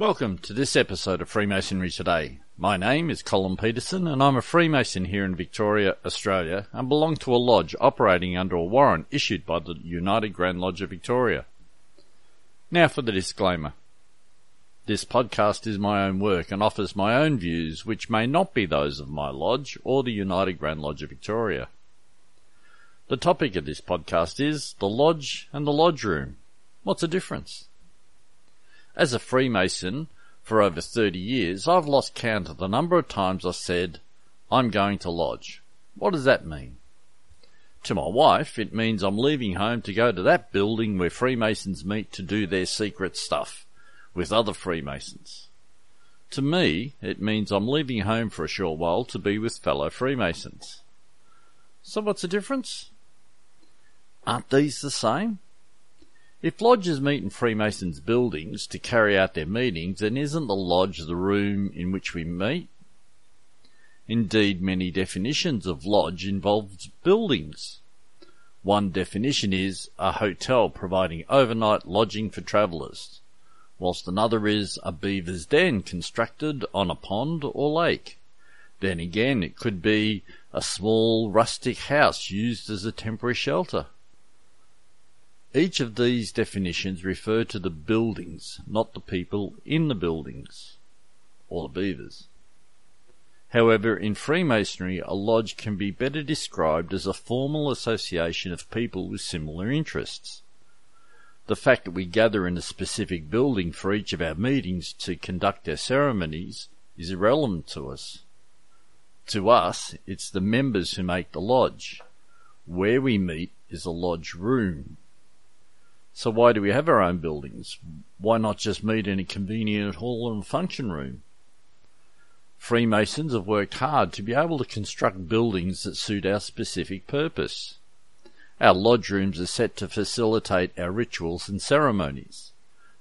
Welcome to this episode of Freemasonry Today. My name is Colin Peterson and I'm a Freemason here in Victoria, Australia and belong to a lodge operating under a warrant issued by the United Grand Lodge of Victoria. Now for the disclaimer. This podcast is my own work and offers my own views which may not be those of my lodge or the United Grand Lodge of Victoria. The topic of this podcast is the lodge and the lodge room. What's the difference? As a Freemason for over 30 years, I've lost count of the number of times I said, I'm going to lodge. What does that mean? To my wife, it means I'm leaving home to go to that building where Freemasons meet to do their secret stuff with other Freemasons. To me, it means I'm leaving home for a short while to be with fellow Freemasons. So what's the difference? Aren't these the same? If lodges meet in Freemasons' buildings to carry out their meetings, then isn't the lodge the room in which we meet? Indeed, many definitions of lodge involve buildings. One definition is a hotel providing overnight lodging for travellers, whilst another is a beaver's den constructed on a pond or lake. Then again, it could be a small rustic house used as a temporary shelter. Each of these definitions refer to the buildings, not the people in the buildings, or the beavers. However, in Freemasonry, a lodge can be better described as a formal association of people with similar interests. The fact that we gather in a specific building for each of our meetings to conduct our ceremonies is irrelevant to us. To us, it's the members who make the lodge. Where we meet is a lodge room. So why do we have our own buildings? Why not just meet in a convenient hall and function room? Freemasons have worked hard to be able to construct buildings that suit our specific purpose. Our lodge rooms are set to facilitate our rituals and ceremonies.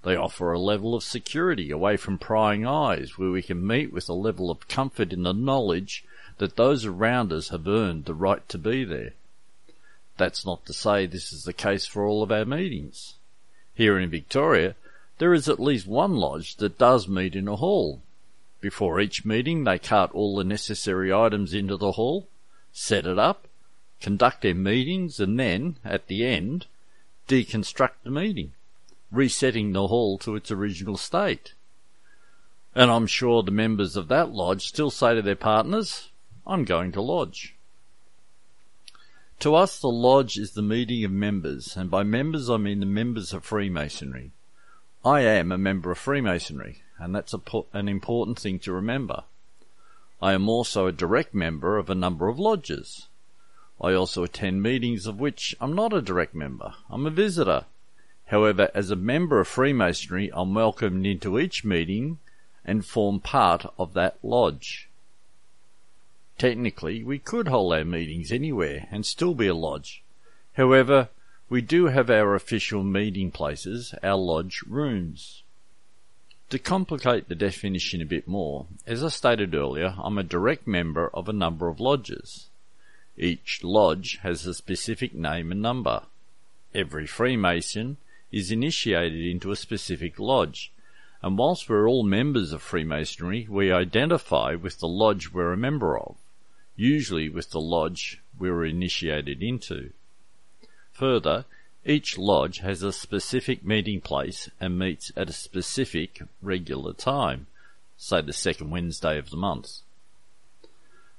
They offer a level of security away from prying eyes where we can meet with a level of comfort in the knowledge that those around us have earned the right to be there. That's not to say this is the case for all of our meetings. Here in Victoria, there is at least one lodge that does meet in a hall. Before each meeting, they cart all the necessary items into the hall, set it up, conduct their meetings, and then, at the end, deconstruct the meeting, resetting the hall to its original state. And I'm sure the members of that lodge still say to their partners, I'm going to lodge. To us, the lodge is the meeting of members, and by members I mean the members of Freemasonry. I am a member of Freemasonry, and that's a, an important thing to remember. I am also a direct member of a number of lodges. I also attend meetings of which I'm not a direct member. I'm a visitor. However, as a member of Freemasonry, I'm welcomed into each meeting and form part of that lodge. Technically, we could hold our meetings anywhere and still be a lodge. However, we do have our official meeting places, our lodge rooms. To complicate the definition a bit more, as I stated earlier, I'm a direct member of a number of lodges. Each lodge has a specific name and number. Every Freemason is initiated into a specific lodge, and whilst we're all members of Freemasonry, we identify with the lodge we're a member of usually with the lodge we were initiated into. Further, each lodge has a specific meeting place and meets at a specific regular time, say the second Wednesday of the month.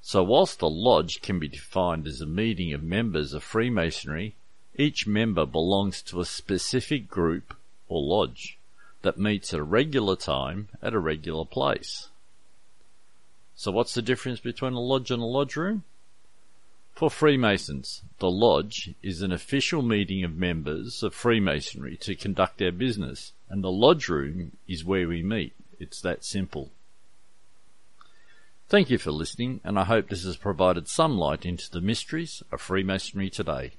So whilst a lodge can be defined as a meeting of members of Freemasonry, each member belongs to a specific group or lodge that meets at a regular time at a regular place. So what's the difference between a lodge and a lodge room? For Freemasons, the lodge is an official meeting of members of Freemasonry to conduct their business, and the lodge room is where we meet. It's that simple. Thank you for listening, and I hope this has provided some light into the mysteries of Freemasonry today.